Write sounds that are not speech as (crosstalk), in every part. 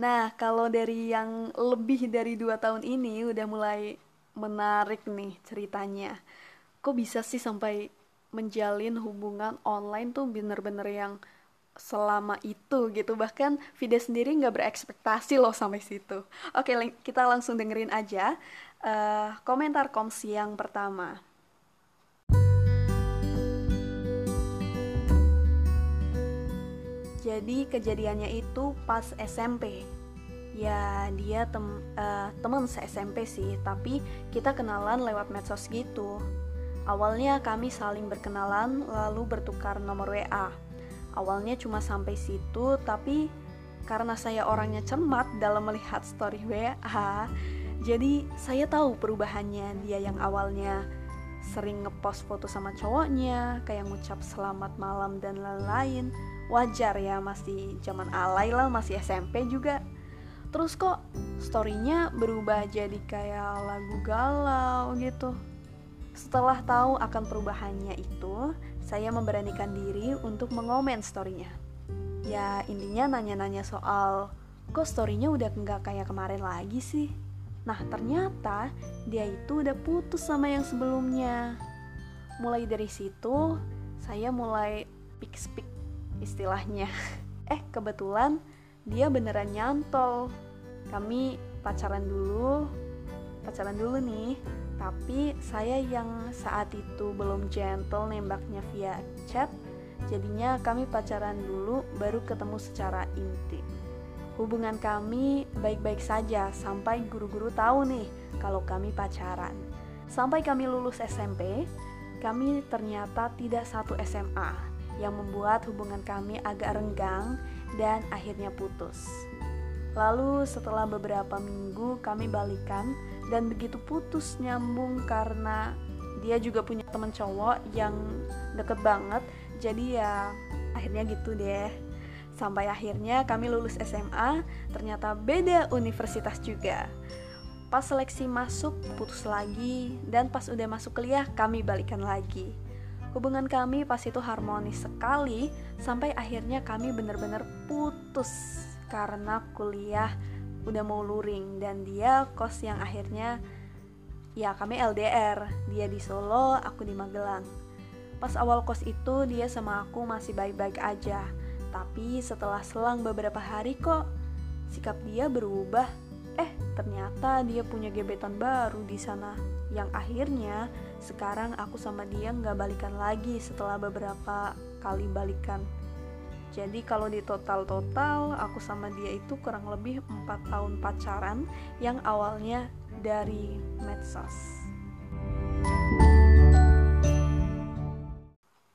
Nah, kalau dari yang lebih dari dua tahun ini udah mulai menarik nih ceritanya. Kok bisa sih sampai menjalin hubungan online tuh bener-bener yang selama itu gitu. Bahkan Vida sendiri nggak berekspektasi loh sampai situ. Oke, kita langsung dengerin aja uh, komentar komsi yang pertama. Jadi kejadiannya itu pas SMP. Ya dia tem uh, teman se SMP sih, tapi kita kenalan lewat medsos gitu. Awalnya kami saling berkenalan lalu bertukar nomor WA. Awalnya cuma sampai situ, tapi karena saya orangnya cermat dalam melihat story WA, jadi saya tahu perubahannya dia yang awalnya sering ngepost foto sama cowoknya, kayak ngucap selamat malam dan lain-lain. Wajar ya, masih zaman alay lah, masih SMP juga. Terus kok storynya berubah jadi kayak lagu galau gitu. Setelah tahu akan perubahannya itu, saya memberanikan diri untuk mengomen storynya. Ya intinya nanya-nanya soal, kok storynya udah nggak kayak kemarin lagi sih? Nah, ternyata dia itu udah putus sama yang sebelumnya. Mulai dari situ, saya mulai pik-pik istilahnya. (laughs) Eh, kebetulan dia beneran nyantol. Kami pacaran dulu, pacaran dulu nih. Tapi saya yang saat itu belum gentle nembaknya via chat, jadinya kami pacaran dulu baru ketemu secara intim. Hubungan kami baik-baik saja sampai guru-guru tahu nih kalau kami pacaran. Sampai kami lulus SMP, kami ternyata tidak satu SMA yang membuat hubungan kami agak renggang dan akhirnya putus. Lalu setelah beberapa minggu kami balikan dan begitu putus nyambung karena dia juga punya temen cowok yang deket banget jadi ya akhirnya gitu deh Sampai akhirnya kami lulus SMA, ternyata beda universitas juga. Pas seleksi masuk, putus lagi, dan pas udah masuk kuliah, kami balikan lagi. Hubungan kami pas itu harmonis sekali, sampai akhirnya kami bener-bener putus karena kuliah udah mau luring dan dia kos yang akhirnya ya kami LDR dia di Solo aku di Magelang pas awal kos itu dia sama aku masih baik-baik aja tapi setelah selang beberapa hari kok sikap dia berubah. Eh, ternyata dia punya gebetan baru di sana. Yang akhirnya sekarang aku sama dia nggak balikan lagi setelah beberapa kali balikan. Jadi kalau di total-total aku sama dia itu kurang lebih 4 tahun pacaran yang awalnya dari medsos.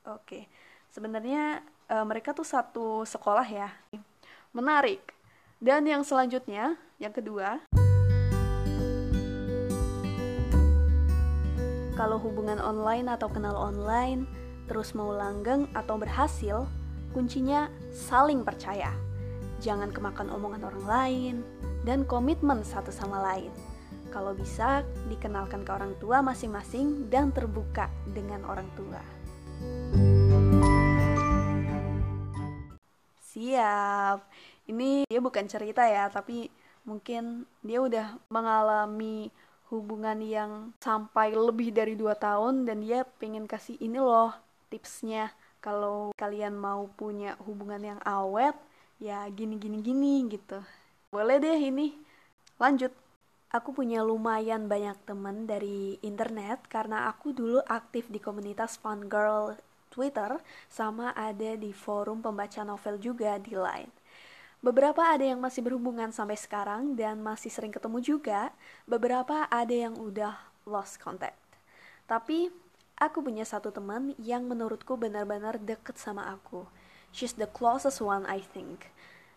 Oke, sebenarnya uh, mereka tuh satu sekolah ya. Menarik. Dan yang selanjutnya, yang kedua, kalau hubungan online atau kenal online terus mau langgeng atau berhasil, kuncinya saling percaya. Jangan kemakan omongan orang lain dan komitmen satu sama lain. Kalau bisa, dikenalkan ke orang tua masing-masing dan terbuka dengan orang tua. Siap. Ini dia bukan cerita ya, tapi mungkin dia udah mengalami hubungan yang sampai lebih dari 2 tahun dan dia pengen kasih ini loh tipsnya. Kalau kalian mau punya hubungan yang awet ya gini gini gini gitu. Boleh deh ini. Lanjut. Aku punya lumayan banyak temen dari internet karena aku dulu aktif di komunitas fun girl Twitter, sama ada di forum pembaca novel juga di Line. Beberapa ada yang masih berhubungan sampai sekarang dan masih sering ketemu juga, beberapa ada yang udah lost contact. Tapi aku punya satu teman yang menurutku benar-benar deket sama aku. She's the closest one I think.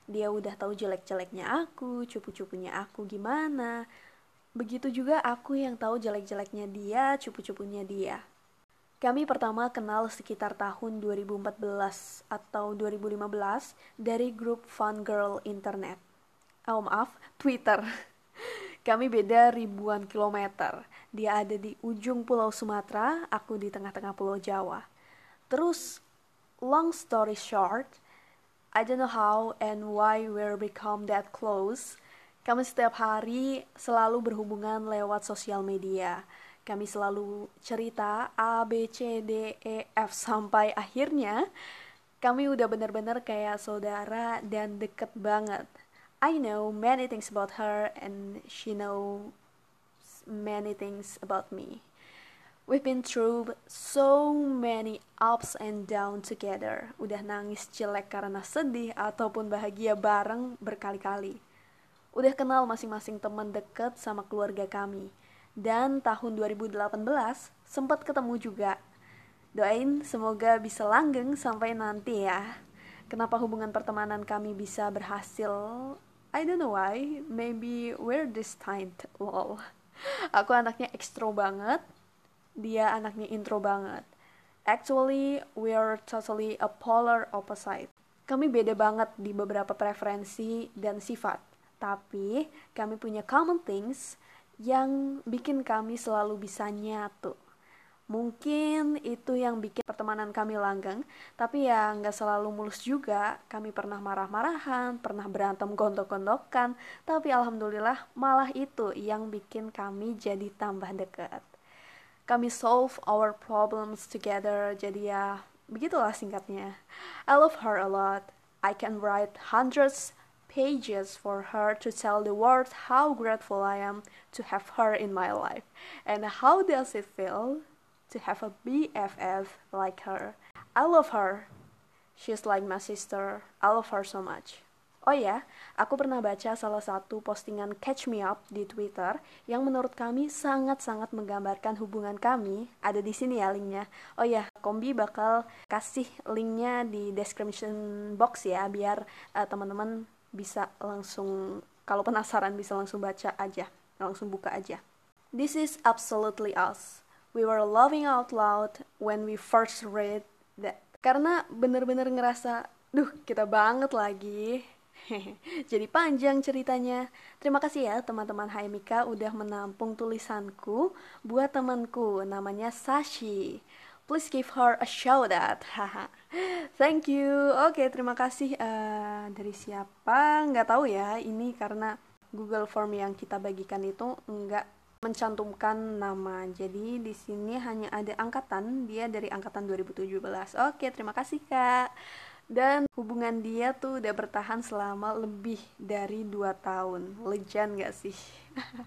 Dia udah tahu jelek-jeleknya aku, cupu-cupunya aku gimana. Begitu juga aku yang tahu jelek-jeleknya dia, cupu-cupunya dia. Kami pertama kenal sekitar tahun 2014 atau 2015 dari grup Fun Girl Internet. Oh maaf, Twitter. (laughs) Kami beda ribuan kilometer. Dia ada di ujung pulau Sumatera, aku di tengah-tengah pulau Jawa. Terus, long story short, I don't know how and why we're become that close. Kami setiap hari selalu berhubungan lewat sosial media. Kami selalu cerita A, B, C, D, E, F sampai akhirnya kami udah bener-bener kayak saudara dan deket banget. I know many things about her and she know many things about me. We've been through so many ups and down together. Udah nangis jelek karena sedih ataupun bahagia bareng berkali-kali. Udah kenal masing-masing teman deket sama keluarga kami. Dan tahun 2018 sempat ketemu juga. Doain semoga bisa langgeng sampai nanti ya. Kenapa hubungan pertemanan kami bisa berhasil? I don't know why. Maybe we're destined. Lol. Aku anaknya ekstro banget, dia anaknya intro banget. Actually, we are totally a polar opposite. Kami beda banget di beberapa preferensi dan sifat, tapi kami punya common things yang bikin kami selalu bisa nyatu. Mungkin itu yang bikin pertemanan kami langgeng, tapi ya nggak selalu mulus juga. Kami pernah marah-marahan, pernah berantem gontok-gontokan, tapi alhamdulillah malah itu yang bikin kami jadi tambah dekat. Kami solve our problems together, jadi ya begitulah singkatnya. I love her a lot. I can write hundreds pages for her to tell the world how grateful I am to have her in my life. And how does it feel to have a BFF like her. I love her. She's like my sister. I love her so much. Oh ya, aku pernah baca salah satu postingan Catch Me Up di Twitter yang menurut kami sangat-sangat menggambarkan hubungan kami. Ada di sini ya linknya. Oh ya, Kombi bakal kasih linknya di description box ya, biar uh, teman-teman bisa langsung, kalau penasaran bisa langsung baca aja, langsung buka aja. This is absolutely us we were laughing out loud when we first read that. Karena bener-bener ngerasa, duh kita banget lagi. (laughs) Jadi panjang ceritanya. Terima kasih ya teman-teman Hai Mika udah menampung tulisanku buat temanku namanya Sashi. Please give her a shout out. Thank you. Oke, okay, terima kasih uh, dari siapa? Nggak tahu ya. Ini karena Google Form yang kita bagikan itu nggak mencantumkan nama. Jadi di sini hanya ada angkatan, dia dari angkatan 2017. Oke, terima kasih Kak. Dan hubungan dia tuh udah bertahan selama lebih dari 2 tahun. Legend gak sih? (laughs)